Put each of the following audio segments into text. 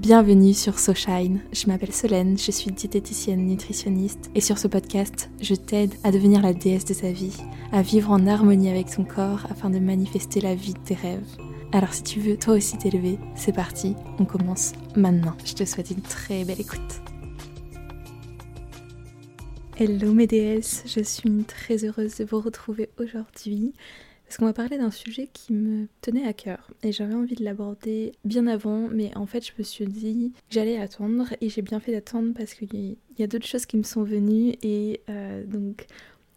Bienvenue sur SoShine. Je m'appelle Solène, je suis diététicienne nutritionniste et sur ce podcast, je t'aide à devenir la déesse de ta vie, à vivre en harmonie avec ton corps afin de manifester la vie de tes rêves. Alors si tu veux toi aussi t'élever, c'est parti, on commence maintenant. Je te souhaite une très belle écoute. Hello mes déesses, je suis très heureuse de vous retrouver aujourd'hui parce qu'on va parler d'un sujet qui me tenait à cœur et j'avais envie de l'aborder bien avant, mais en fait je me suis dit j'allais attendre et j'ai bien fait d'attendre parce qu'il y a d'autres choses qui me sont venues et euh, donc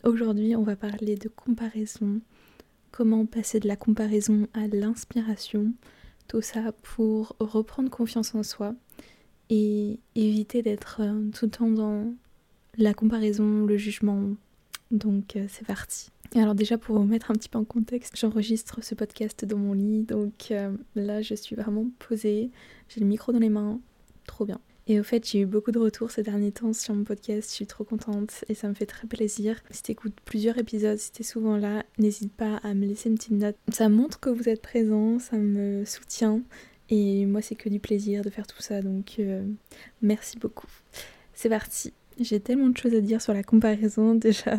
aujourd'hui on va parler de comparaison, comment passer de la comparaison à l'inspiration, tout ça pour reprendre confiance en soi et éviter d'être euh, tout le temps dans la comparaison, le jugement. Donc euh, c'est parti alors déjà pour vous mettre un petit peu en contexte, j'enregistre ce podcast dans mon lit, donc euh, là je suis vraiment posée, j'ai le micro dans les mains, trop bien. Et au fait, j'ai eu beaucoup de retours ces derniers temps sur mon podcast, je suis trop contente et ça me fait très plaisir. Si t'écoutes plusieurs épisodes, si t'es souvent là, n'hésite pas à me laisser une petite note. Ça montre que vous êtes présent, ça me soutient et moi c'est que du plaisir de faire tout ça, donc euh, merci beaucoup. C'est parti j'ai tellement de choses à dire sur la comparaison déjà.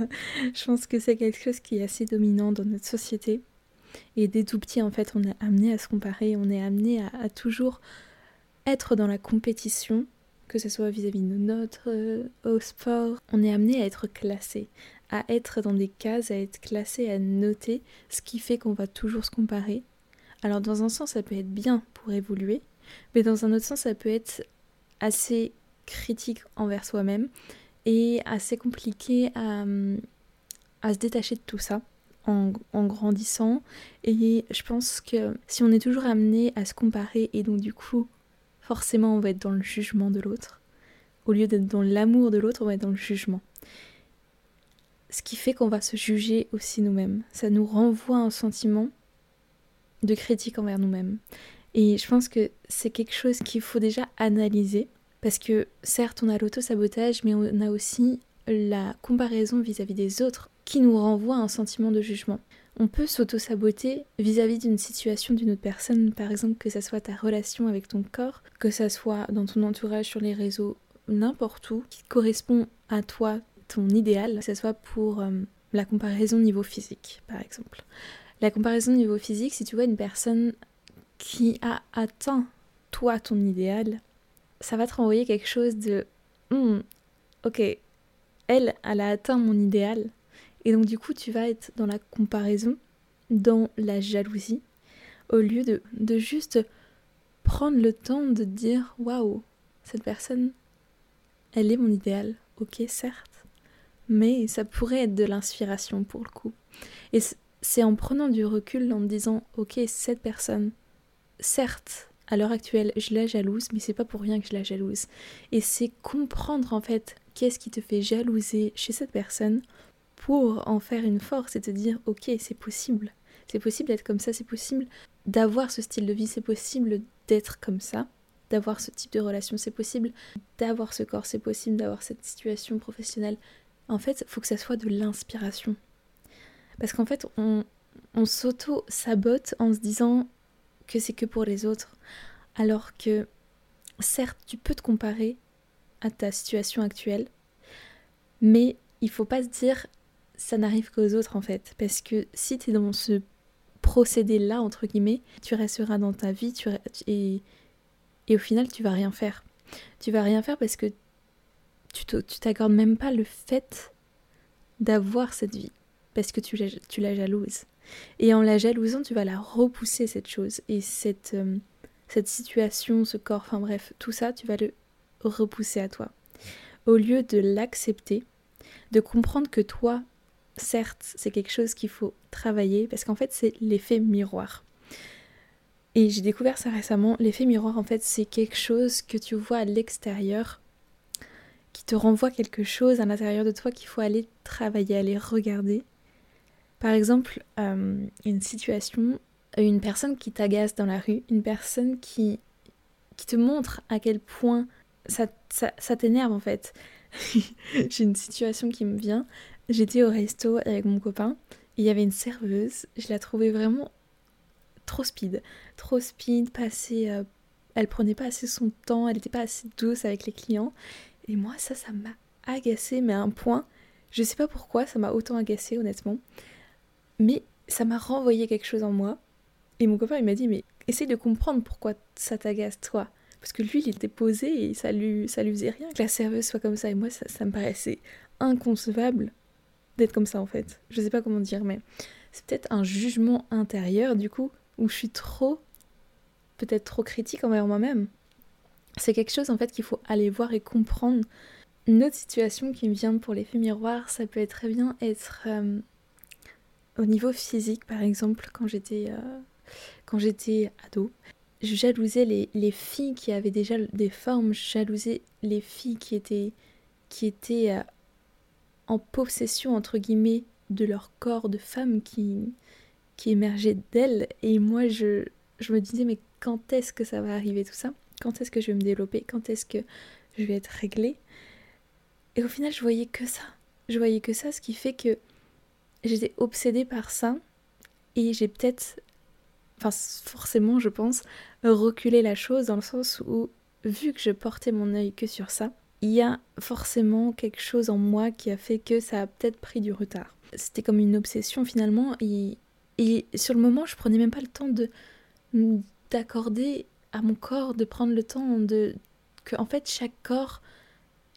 Je pense que c'est quelque chose qui est assez dominant dans notre société. Et dès tout petit, en fait, on est amené à se comparer, on est amené à, toujours être dans la compétition, que ce soit vis-à-vis de notes, euh, au sport. On est amené à être classé, à être dans des cases, à être classé, à noter, ce qui fait qu'on va toujours se comparer. Alors dans un sens, ça peut être bien pour évoluer, mais dans un autre sens, ça peut être assez critique envers soi-même et assez compliqué à, se détacher de tout ça en, grandissant. Et je pense que si on est toujours amené à se comparer et donc du coup, forcément, on va être dans le jugement de l'autre. Au lieu d'être dans l'amour de l'autre, on va être dans le jugement. Ce qui fait qu'on va se juger aussi nous-mêmes. Ça nous renvoie un sentiment de critique envers nous-mêmes. Et je pense que c'est quelque chose qu'il faut déjà analyser parce que certes, on a l'auto-sabotage, mais on a aussi la comparaison vis-à-vis des autres qui nous renvoie à un sentiment de jugement. On peut s'auto-saboter vis-à-vis d'une situation d'une autre personne, par exemple que ça soit ta relation avec ton corps, que ça soit dans ton entourage sur les réseaux, n'importe où, qui correspond à toi, ton idéal, que ce soit pour euh, la comparaison niveau physique, par exemple. La comparaison niveau physique, si tu vois une personne qui a atteint toi ton idéal, ça va te renvoyer quelque chose de hmm, ok, elle, elle a atteint mon idéal. Et donc du coup, tu vas être dans la comparaison, dans la jalousie, au lieu de, de juste prendre le temps de dire waouh, cette personne, elle est mon idéal. Ok, certes, mais ça pourrait être de l'inspiration pour le coup. Et c'est en prenant du recul, en me disant ok, cette personne, certes, à l'heure actuelle, je la jalouse, mais c'est pas pour rien que je la jalouse. Et c'est comprendre en fait qu'est-ce qui te fait jalouser chez cette personne pour en faire une force et te dire ok, c'est possible. C'est possible d'être comme ça, c'est possible d'avoir ce style de vie, c'est possible d'être comme ça, d'avoir ce type de relation, c'est possible d'avoir ce corps, c'est possible d'avoir cette situation professionnelle. En fait, il faut que ça soit de l'inspiration. Parce qu'en fait, on, on s'auto-sabote en se disant que c'est que pour les autres. Alors que, certes, tu peux te comparer à ta situation actuelle, mais il faut pas se dire ça n'arrive qu'aux autres en fait. Parce que si tu es dans ce procédé-là, entre guillemets, tu resteras dans ta vie tu, et, et au final, tu vas rien faire. Tu vas rien faire parce que tu t'accordes même pas le fait d'avoir cette vie. Parce que tu tu la jalouses. Et en la jalousant, tu vas la repousser, cette chose. Et cette, euh, cette situation, ce corps, enfin bref, tout ça, tu vas le repousser à toi. Au lieu de l'accepter, de comprendre que toi, certes, c'est quelque chose qu'il faut travailler, parce qu'en fait, c'est l'effet miroir. Et j'ai découvert ça récemment, l'effet miroir, en fait, c'est quelque chose que tu vois à l'extérieur, qui te renvoie quelque chose à l'intérieur de toi qu'il faut aller travailler, aller regarder par exemple, euh, une situation, une personne qui t'agace dans la rue, une personne qui, te montre à quel point ça, t'énerve en fait. J'ai une situation qui me vient. J'étais au resto avec mon copain il y avait une serveuse. Je la trouvais vraiment trop speed. Trop speed, passée euh, elle prenait pas assez son temps, elle n'était pas assez douce avec les clients. Et moi, ça, ça m'a agacée, mais à un point, je sais pas pourquoi, ça m'a autant agacée, honnêtement. Mais ça m'a renvoyé quelque chose en moi. Et mon copain, il m'a dit, mais essaye de comprendre pourquoi ça t'agace, toi. Parce que lui, il était posé et ça lui, ça lui faisait rien que la serveuse soit comme ça. Et moi, ça, ça me paraissait inconcevable d'être comme ça, en fait. Je sais pas comment dire, mais c'est peut-être un jugement intérieur, du coup, où je suis trop, peut-être trop critique envers moi-même. C'est quelque chose, en fait, qu'il faut aller voir et comprendre. Une autre situation qui me vient pour l'effet miroir, ça peut être très bien être euh, au niveau physique, par exemple, quand j'étais euh, quand j'étais ado. Je jalousais les, les, filles qui avaient déjà des formes, je jalousais les filles qui étaient, qui étaient euh, en possession, entre guillemets, de leur corps de femme qui, qui émergeait d'elles. Et moi, je, je me disais, mais quand est-ce que ça va arriver tout ça? Quand est-ce que je vais me développer? Quand est-ce que je vais être réglée? Et au final, je voyais que ça. Je voyais que ça, ce qui fait que j'étais obsédée par ça. Et j'ai peut-être, enfin forcément, je pense, reculé la chose dans le sens où, vu que je portais mon œil que sur ça, il y a forcément quelque chose en moi qui a fait que ça a peut-être pris du retard. C'était comme une obsession finalement et, et sur le moment je prenais même pas le temps de d'accorder à mon corps de prendre le temps de que en fait chaque corps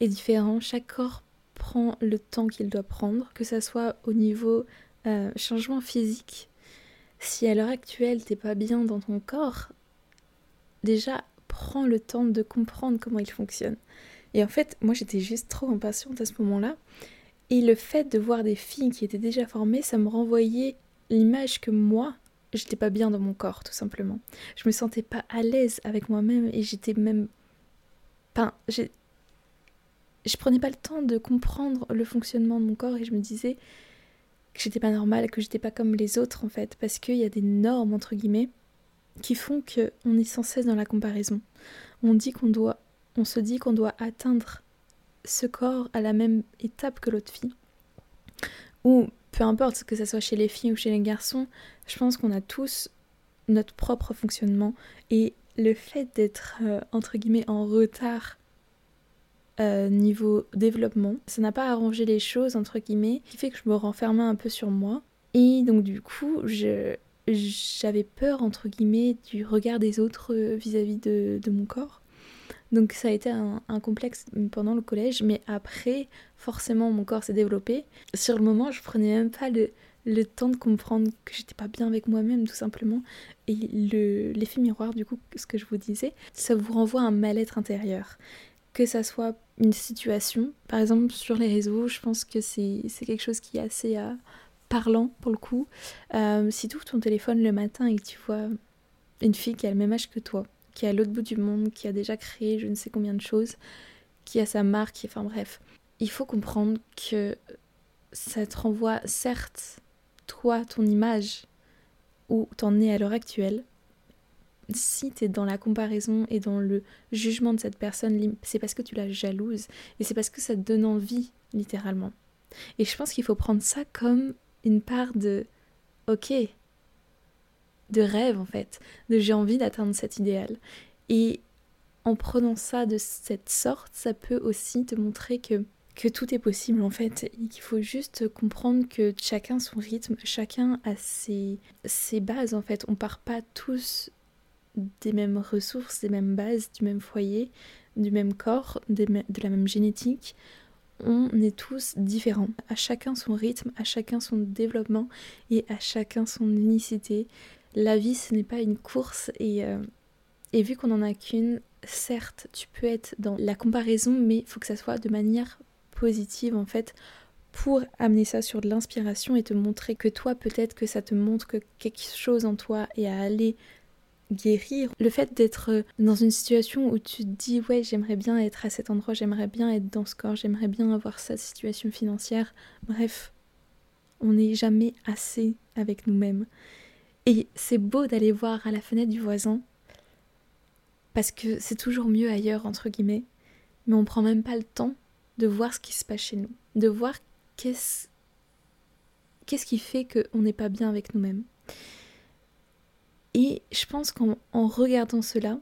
est différent, chaque corps prend le temps qu'il doit prendre, que ça soit au niveau euh, changement physique. Si à l'heure actuelle t'es pas bien dans ton corps, déjà prends le temps de comprendre comment il fonctionne. Et en fait, moi j'étais juste trop impatiente à ce moment-là. Et le fait de voir des filles qui étaient déjà formées, ça me renvoyait l'image que moi, j'étais pas bien dans mon corps, tout simplement. Je me sentais pas à l'aise avec moi-même et j'étais même. Enfin. Je prenais pas le temps de comprendre le fonctionnement de mon corps et je me disais que j'étais pas normale, que j'étais pas comme les autres en fait, parce qu'il y a des normes entre guillemets qui font qu'on est sans cesse dans la comparaison. On dit qu'on doit on se dit qu'on doit atteindre ce corps à la même étape que l'autre fille. Ou peu importe que ce soit chez les filles ou chez les garçons, je pense qu'on a tous notre propre fonctionnement et le fait d'être euh, entre guillemets en retard euh, niveau développement, ça n'a pas arrangé les choses entre guillemets, qui fait que je me renfermais un peu sur moi et donc du coup je j'avais peur entre guillemets du regard des autres vis-à-vis de, de mon corps donc ça a été un, complexe pendant le collège, mais après, forcément, mon corps s'est développé. Sur le moment, je prenais même pas le, temps de comprendre que j'étais pas bien avec moi-même, tout simplement. Et l'effet miroir, du coup, ce que je vous disais, ça vous renvoie à un mal-être intérieur. Que ça soit une situation, par exemple sur les réseaux, je pense que c'est quelque chose qui est assez euh, parlant pour le coup. Euh, si tu ouvres ton téléphone le matin et que tu vois une fille qui a le même âge que toi, qui est à l'autre bout du monde, qui a déjà créé je ne sais combien de choses, qui a sa marque, enfin bref. Il faut comprendre que ça te renvoie certes, toi, ton image, où t'en es à l'heure actuelle. Si t'es dans la comparaison et dans le jugement de cette personne, c'est parce que tu la jalouses et c'est parce que ça te donne envie, littéralement. Et je pense qu'il faut prendre ça comme une part de ok, de rêve en fait, de j'ai envie d'atteindre cet idéal. Et en prenant ça de cette sorte, ça peut aussi te montrer que, que tout est possible en fait, et qu'il faut juste comprendre que chacun son rythme, chacun a ses, ses bases en fait. On part pas tous des mêmes ressources, des mêmes bases, du même foyer, du même corps, de la même génétique. On est tous différents. À chacun son rythme, à chacun son développement et à chacun son unicité la vie, ce n'est pas une course et, euh, vu qu'on n'en a qu'une, certes, tu peux être dans la comparaison, mais il faut que ça soit de manière positive en fait pour amener ça sur de l'inspiration et te montrer que toi, peut-être que ça te montre que quelque chose en toi est à aller guérir. Le fait d'être dans une situation où tu te dis ouais j'aimerais bien être à cet endroit, j'aimerais bien être dans ce corps, j'aimerais bien avoir cette situation financière, bref, on n'est jamais assez avec nous-mêmes. Et c'est beau d'aller voir à la fenêtre du voisin, parce que c'est toujours mieux ailleurs, entre guillemets, mais on prend même pas le temps de voir ce qui se passe chez nous, de voir qu'est-ce qu'est-ce qui fait qu'on n'est pas bien avec nous-mêmes. Et je pense qu'en regardant cela,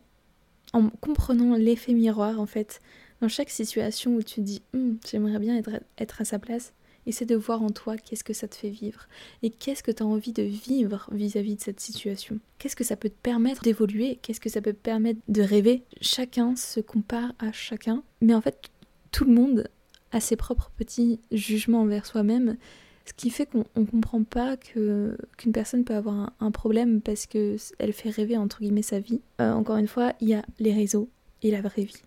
en comprenant l'effet miroir en fait, dans chaque situation où tu dis hum, j'aimerais bien être, être à sa place, essaie de voir en toi qu'est-ce que ça te fait vivre et qu'est-ce que tu as envie de vivre vis-à-vis de cette situation. Qu'est-ce que ça peut te permettre d'évoluer, qu'est-ce que ça peut te permettre de rêver? Chacun se compare à chacun, mais en fait tout le monde a ses propres petits jugements envers soi-même ce qui fait qu'on ne comprend pas qu'une personne peut avoir un, problème parce qu'elle fait rêver entre guillemets sa vie. Euh, encore une fois, il y a les réseaux et la vraie vie.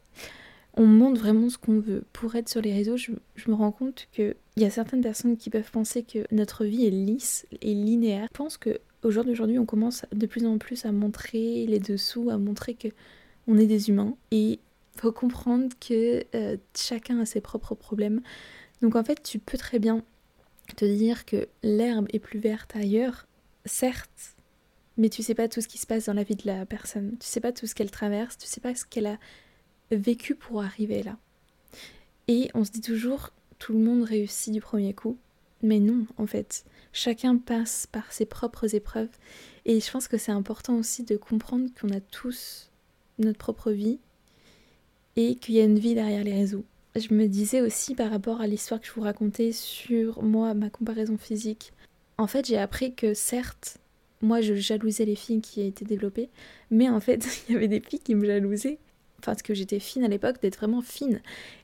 On montre vraiment ce qu'on veut. Pour être sur les réseaux, je, me rends compte qu'il y a certaines personnes qui peuvent penser que notre vie est lisse et linéaire. Je pense que d'aujourd'hui, on commence de plus en plus à montrer les dessous, à montrer que on est des humains et faut comprendre que euh, chacun a ses propres problèmes. Donc en fait, tu peux très bien te dire que l'herbe est plus verte ailleurs, certes, mais tu sais pas tout ce qui se passe dans la vie de la personne, tu sais pas tout ce qu'elle traverse, tu sais pas ce qu'elle a vécu pour arriver là. Et on se dit toujours tout le monde réussit du premier coup, mais non, en fait, chacun passe par ses propres épreuves. Et je pense que c'est important aussi de comprendre qu'on a tous notre propre vie et qu'il y a une vie derrière les réseaux je me disais aussi par rapport à l'histoire que je vous racontais sur moi, ma comparaison physique. En fait, j'ai appris que certes, moi je jalousais les filles qui étaient développées, mais en fait, il y avait des filles qui me jalousaient. Parce que j'étais fine à l'époque, d'être vraiment fine.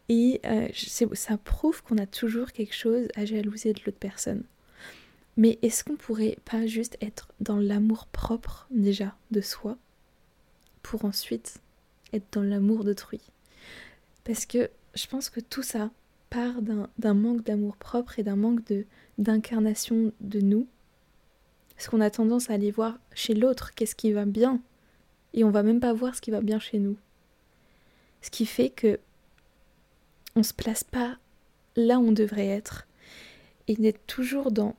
Et euh, ça prouve qu'on a toujours quelque chose à jalouser de l'autre personne. Mais est-ce qu'on pourrait pas juste être dans l'amour propre déjà de soi pour ensuite être dans l'amour d'autrui? Parce que je pense que tout ça part d'un manque d'amour propre et d'un manque d'incarnation de nous. Parce qu'on a tendance à aller voir chez l'autre qu'est-ce qui va bien et on va même pas voir ce qui va bien chez nous. Ce qui fait que on se place pas là où on devrait être et d'être toujours dans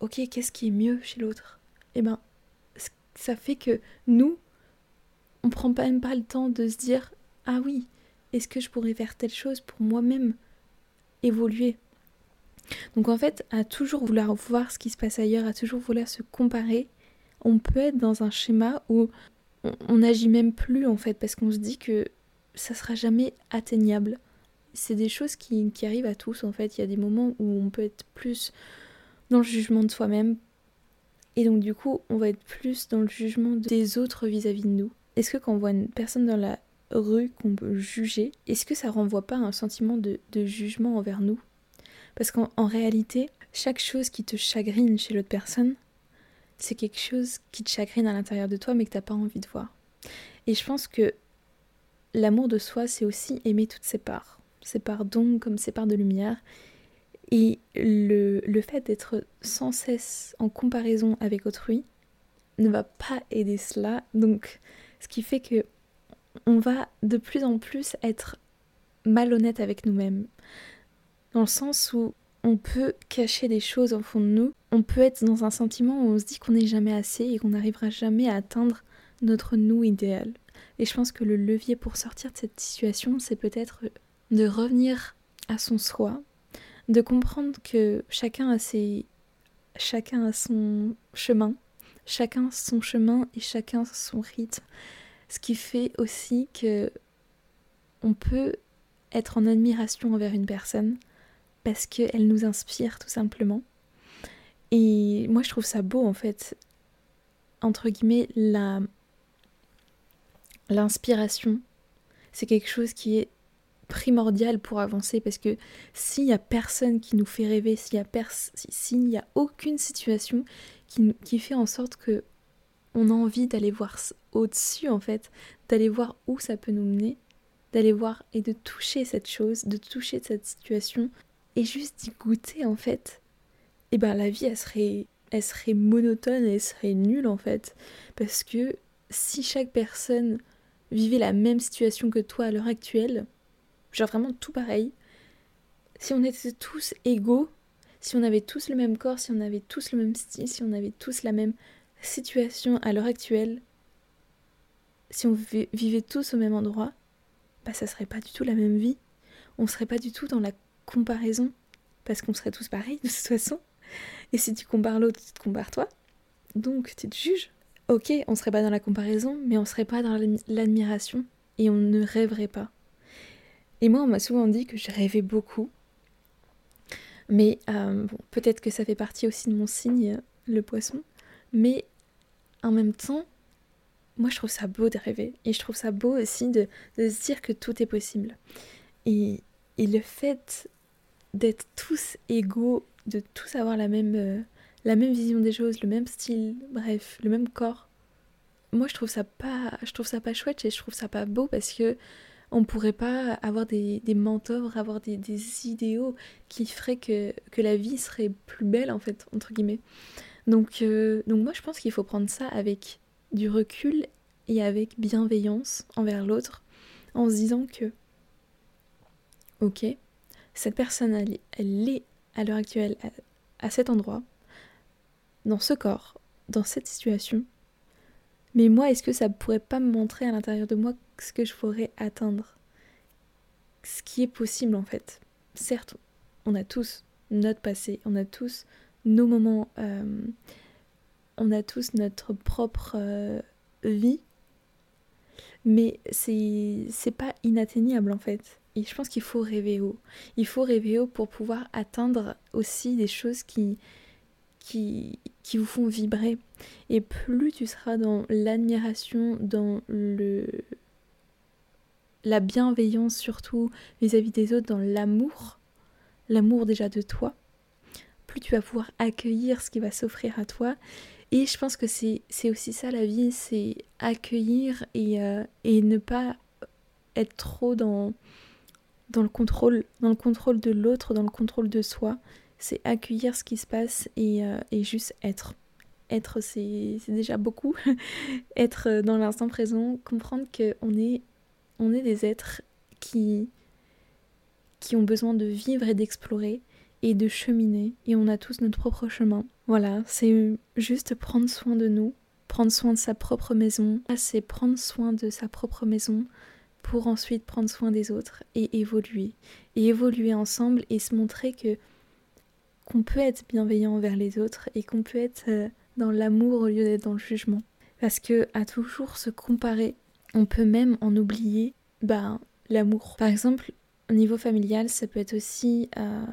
OK, qu'est-ce qui est mieux chez l'autre? Eh ben ça fait que nous on prend pas même pas le temps de se dire ah oui, est-ce que je pourrais faire telle chose pour moi-même évoluer? Donc en fait, à toujours vouloir voir ce qui se passe ailleurs, à toujours vouloir se comparer, on peut être dans un schéma où on n'agit même plus en fait parce qu'on se dit que ça sera jamais atteignable. C'est des choses qui, qui, arrivent à tous en fait. Il y a des moments où on peut être plus dans le jugement de soi-même et donc du coup on va être plus dans le jugement des autres vis-à-vis de nous. Est-ce que quand on voit une personne dans la rue qu'on peut juger, est-ce que ça renvoie pas à un sentiment de, jugement envers nous? Parce qu'en réalité, chaque chose qui te chagrine chez l'autre personne, c'est quelque chose qui te chagrine à l'intérieur de toi mais que t'as pas envie de voir. Et je pense que l'amour de soi, c'est aussi aimer toutes ses parts. Ses parts d'ombre comme ses parts de lumière. Et le, le fait d'être sans cesse en comparaison avec autrui ne va pas aider cela. Donc, ce qui fait que on va de plus en plus être malhonnête avec nous-mêmes. Dans le sens où on peut cacher des choses au fond de nous, on peut être dans un sentiment où on se dit qu'on n'est jamais assez et qu'on n'arrivera jamais à atteindre notre nous idéal. Et je pense que le levier pour sortir de cette situation, c'est peut-être de revenir à son soi, de comprendre que chacun a ses chacun a son chemin, chacun son chemin et chacun son rythme. Ce qui fait aussi que on peut être en admiration envers une personne parce qu'elle nous inspire tout simplement. Et moi je trouve ça beau en fait, entre guillemets, l'inspiration, c'est quelque chose qui est primordial pour avancer parce que s'il n'y a personne qui nous fait rêver, s'il n'y a, s'il n'y a aucune situation qui, qui fait en sorte que on a envie d'aller voir au-dessus en fait, d'aller voir où ça peut nous mener, d'aller voir et de toucher cette chose, de toucher cette situation et juste d'y goûter en fait. Et eh ben la vie elle serait elle serait monotone elle serait nulle en fait parce que si chaque personne vivait la même situation que toi à l'heure actuelle, genre vraiment tout pareil, si on était tous égaux, si on avait tous le même corps, si on avait tous le même style, si on avait tous la même situation à l'heure actuelle, si on vivait tous au même endroit, bah ça serait pas du tout la même vie. On serait pas du tout dans la comparaison, parce qu'on serait tous pareils de toute façon. Et si tu compares l'autre, tu te compares toi. Donc tu te juges. Ok, on serait pas dans la comparaison, mais on serait pas dans l'admiration. et on ne rêverait pas. Et moi, on m'a souvent dit que je rêvais beaucoup. Mais euh, peut-être que ça fait partie aussi de mon signe, le poisson. Mais en même temps, moi, je trouve ça beau de rêver. Et je trouve ça beau aussi de, se dire que tout est possible. Et, le fait d'être tous égaux, de tous avoir la même, euh, la même vision des choses, le même style, bref, le même corps, moi je trouve ça pas, je trouve ça pas chouette et je trouve ça pas beau parce que on pourrait pas avoir des, mentors, avoir des, idéaux qui feraient que, que la vie serait plus belle en fait, entre guillemets. Donc, euh, donc moi je pense qu'il faut prendre ça avec du recul et avec bienveillance envers l'autre, en se disant que, ok, cette personne, elle, est à l'heure actuelle à, cet endroit, dans ce corps, dans cette situation, mais moi, est-ce que ça pourrait pas me montrer à l'intérieur de moi ce que je pourrais atteindre? Ce qui est possible en fait. Certes, on a tous notre passé, on a tous nos moments, euh, on a tous notre propre euh, vie mais c'est pas inatteignable en fait. Et je pense qu'il faut rêver haut. Il faut rêver haut pour pouvoir atteindre aussi des choses qui, qui, qui vous font vibrer. Et plus tu seras dans l'admiration, dans le la bienveillance surtout vis-à-vis des autres, dans l'amour, l'amour déjà de toi, plus tu vas pouvoir accueillir ce qui va s'offrir à toi et je pense que c'est aussi ça la vie, c'est accueillir et, euh, et, ne pas être trop dans, dans le contrôle, dans le contrôle de l'autre, dans le contrôle de soi. C'est accueillir ce qui se passe et, euh, et juste être. Être, c'est déjà beaucoup. être dans l'instant présent, comprendre qu'on est, on est des êtres qui, qui ont besoin de vivre et d'explorer et de cheminer. Et on a tous notre propre chemin. Voilà, c'est juste prendre soin de nous, prendre soin de sa propre maison. C'est prendre soin de sa propre maison pour ensuite prendre soin des autres et évoluer. Et évoluer ensemble et se montrer que qu'on peut être bienveillant envers les autres et qu'on peut être euh, dans l'amour au lieu d'être dans le jugement. Parce que à toujours se comparer, on peut même en oublier bah, l'amour. Par exemple, au niveau familial, ça peut être aussi euh,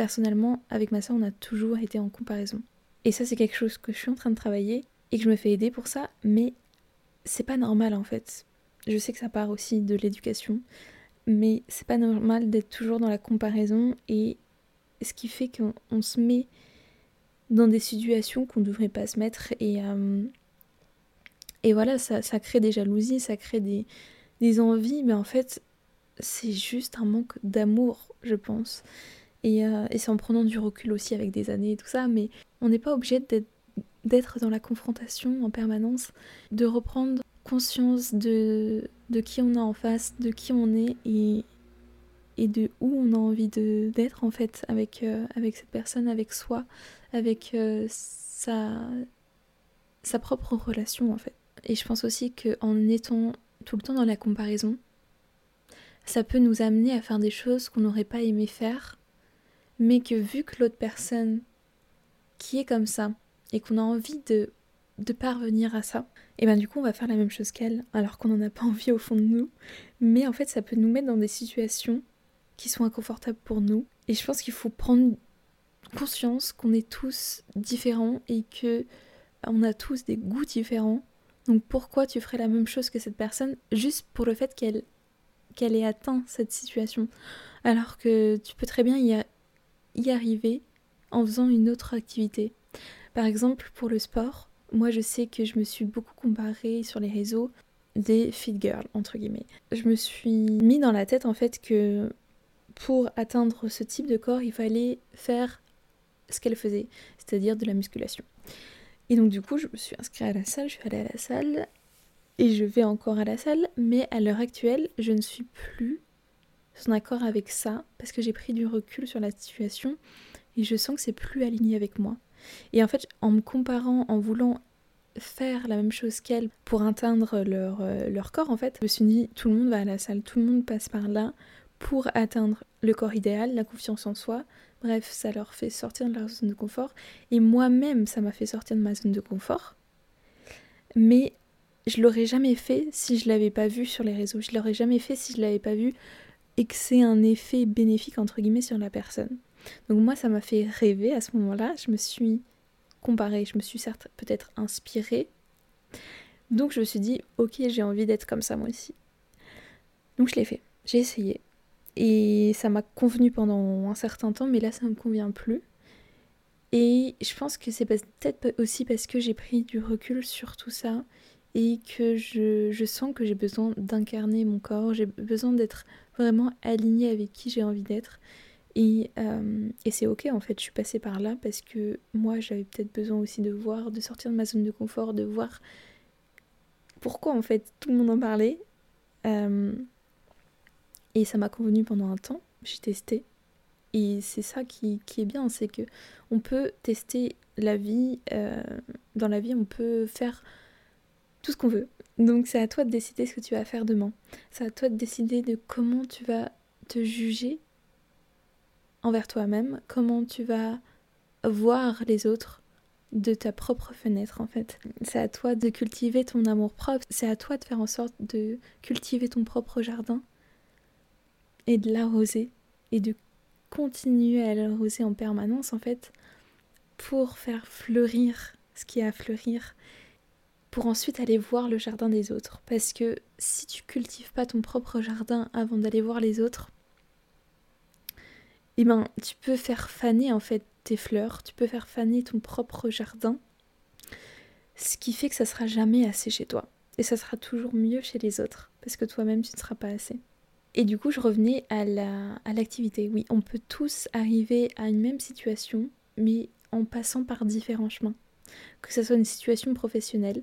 personnellement, avec ma soeur, on a toujours été en comparaison. Et ça, c'est quelque chose que je suis en train de travailler et que je me fais aider pour ça, mais c'est pas normal en fait. Je sais que ça part aussi de l'éducation, mais c'est pas normal d'être toujours dans la comparaison et ce qui fait qu'on se met dans des situations qu'on devrait pas se mettre et, euh, et voilà, ça, ça, crée des jalousies, ça crée des, des envies, mais en fait, c'est juste un manque d'amour, je pense. Euh, et, c'est en prenant du recul aussi avec des années et tout ça, mais on n'est pas obligé d'être dans la confrontation en permanence, de reprendre conscience de, qui on a en face, de qui on est et, de où on a envie d'être en fait avec, euh, avec cette personne, avec soi, avec euh, sa, sa propre relation en fait. Et je pense aussi qu'en étant tout le temps dans la comparaison, ça peut nous amener à faire des choses qu'on n'aurait pas aimé faire mais que vu que l'autre personne qui est comme ça et qu'on a envie de, de parvenir à ça, et ben du coup on va faire la même chose qu'elle alors qu'on n'en a pas envie au fond de nous. Mais en fait ça peut nous mettre dans des situations qui sont inconfortables pour nous. Et je pense qu'il faut prendre conscience qu'on est tous différents et que on a tous des goûts différents. Donc pourquoi tu ferais la même chose que cette personne juste pour le fait qu'elle qu'elle ait atteint cette situation? Alors que tu peux très bien y, y arriver en faisant une autre activité. Par exemple, pour le sport, moi je sais que je me suis beaucoup comparée sur les réseaux des fit girls, entre guillemets. Je me suis mis dans la tête en fait que pour atteindre ce type de corps, il fallait faire ce qu'elle faisait, c'est-à-dire de la musculation. Et donc du coup, je me suis inscrite à la salle, je suis allée à la salle, et je vais encore à la salle, mais à l'heure actuelle, je ne suis plus son accord avec ça, parce que j'ai pris du recul sur la situation et je sens que c'est plus aligné avec moi. Et en fait, en me comparant, en voulant faire la même chose qu'elle pour atteindre leur, euh, leur corps, en fait, je me suis dit, tout le monde va à la salle, tout le monde passe par là pour atteindre le corps idéal, la confiance en soi. Bref, ça leur fait sortir de leur zone de confort. Et moi-même, ça m'a fait sortir de ma zone de confort. Mais je l'aurais jamais fait si je l'avais pas vu sur les réseaux. Je l'aurais jamais fait si je l'avais pas vu et que c'est un effet bénéfique entre guillemets sur la personne. Donc moi ça m'a fait rêver à ce moment-là, je me suis comparée, je me suis peut-être inspirée. Donc je me suis dit OK, j'ai envie d'être comme ça moi aussi. Donc je l'ai fait, j'ai essayé. Et ça m'a convenu pendant un certain temps, mais là ça ne me convient plus. Et je pense que c'est peut-être aussi parce que j'ai pris du recul sur tout ça et que je, sens que j'ai besoin d'incarner mon corps, j'ai besoin d'être vraiment alignée avec qui j'ai envie d'être. Et, euh, et c'est ok en fait, je suis passée par là parce que moi j'avais peut-être besoin aussi de voir, de sortir de ma zone de confort, de voir pourquoi en fait tout le monde en parlait. Euh, et ça m'a convenu pendant un temps, j'ai testé. Et c'est ça qui, qui, est bien, c'est que on peut tester la vie. Euh, dans la vie, on peut faire tout ce qu'on veut. Donc c'est à toi de décider ce que tu vas faire demain. C'est à toi de décider de comment tu vas te juger envers toi-même, comment tu vas voir les autres de ta propre fenêtre en fait. C'est à toi de cultiver ton amour propre, c'est à toi de faire en sorte de cultiver ton propre jardin et de l'arroser et de continuer à l'arroser en permanence en fait pour faire fleurir ce qui a à fleurir pour ensuite aller voir le jardin des autres. Parce que si tu cultives pas ton propre jardin avant d'aller voir les autres, eh ben tu peux faire faner en fait tes fleurs, tu peux faire faner ton propre jardin, ce qui fait que ça sera jamais assez chez toi. Et ça sera toujours mieux chez les autres, parce que toi-même tu ne seras pas assez. Et du coup, je revenais à l'activité. À oui, on peut tous arriver à une même situation, mais en passant par différents chemins. Que ce soit une situation professionnelle,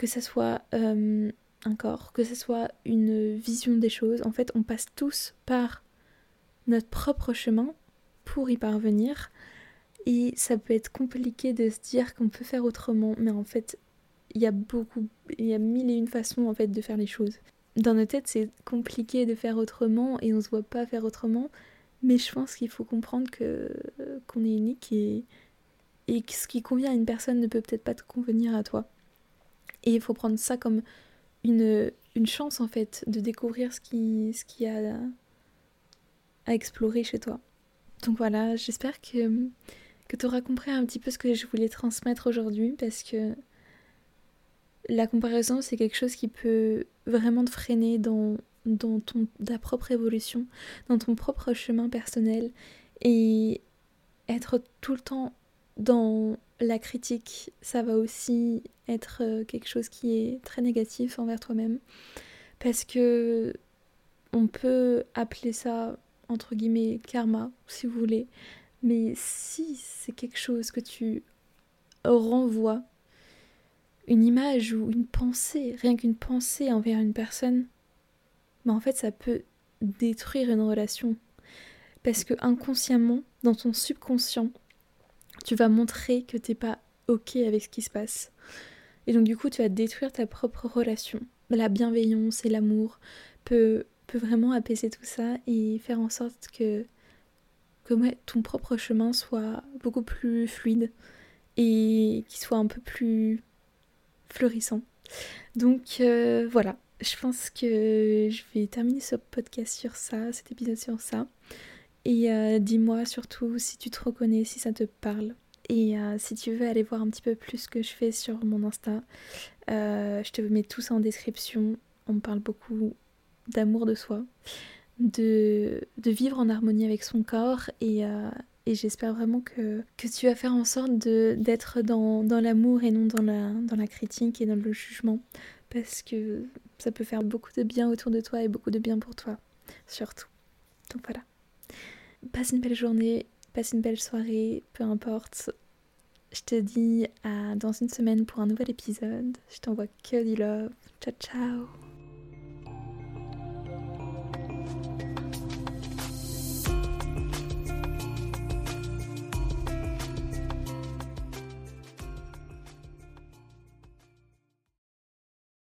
que ce soit euh, un corps, que ce soit une vision des choses. En fait, on passe tous par notre propre chemin pour y parvenir. Et ça peut être compliqué de se dire qu'on peut faire autrement, mais en fait, il y a beaucoup, il y a mille et une façons en fait de faire les choses. Dans nos têtes, c'est compliqué de faire autrement et on se voit pas faire autrement, mais je pense qu'il faut comprendre que qu'on est unique et, et que ce qui convient à une personne ne peut peut-être pas te convenir à toi. Et il faut prendre ça comme une, une chance en fait de découvrir ce qui, ce qui a à explorer chez toi. Donc voilà, j'espère que, que tu auras compris un petit peu ce que je voulais transmettre aujourd'hui parce que la comparaison c'est quelque chose qui peut vraiment te freiner dans, dans ton, ta propre évolution, dans ton propre chemin personnel et être tout le temps dans la critique, ça va aussi être euh, quelque chose qui est très négatif envers toi-même. Parce que on peut appeler ça, entre guillemets, karma, si vous voulez. Mais si c'est quelque chose que tu renvoies, une image ou une pensée, rien qu'une pensée envers une personne, mais en fait ça peut détruire une relation. Parce que inconsciemment, dans ton subconscient, tu vas montrer que t'es pas ok avec ce qui se passe. Et donc du coup, tu vas détruire ta propre relation. La bienveillance et l'amour peut, peut vraiment apaiser tout ça et faire en sorte que, que ton propre chemin soit beaucoup plus fluide et qu'il soit un peu plus fleurissant. Donc euh, voilà, je pense que je vais terminer ce podcast sur ça, cet épisode sur ça. Et euh, dis-moi surtout si tu te reconnais, si ça te parle. Et euh, si tu veux aller voir un petit peu plus ce que je fais sur mon Insta, euh, je te mets tout ça en description. On parle beaucoup d'amour de soi, de, de, vivre en harmonie avec son corps et, et j'espère vraiment que, que, tu vas faire en sorte d'être dans, dans l'amour et non dans la, dans la critique et dans le jugement parce que ça peut faire beaucoup de bien autour de toi et beaucoup de bien pour toi surtout. Donc voilà. Passe une belle journée, passe une belle soirée, peu importe. Je te dis à dans une semaine pour un nouvel épisode. Je t'envoie que du love. Ciao ciao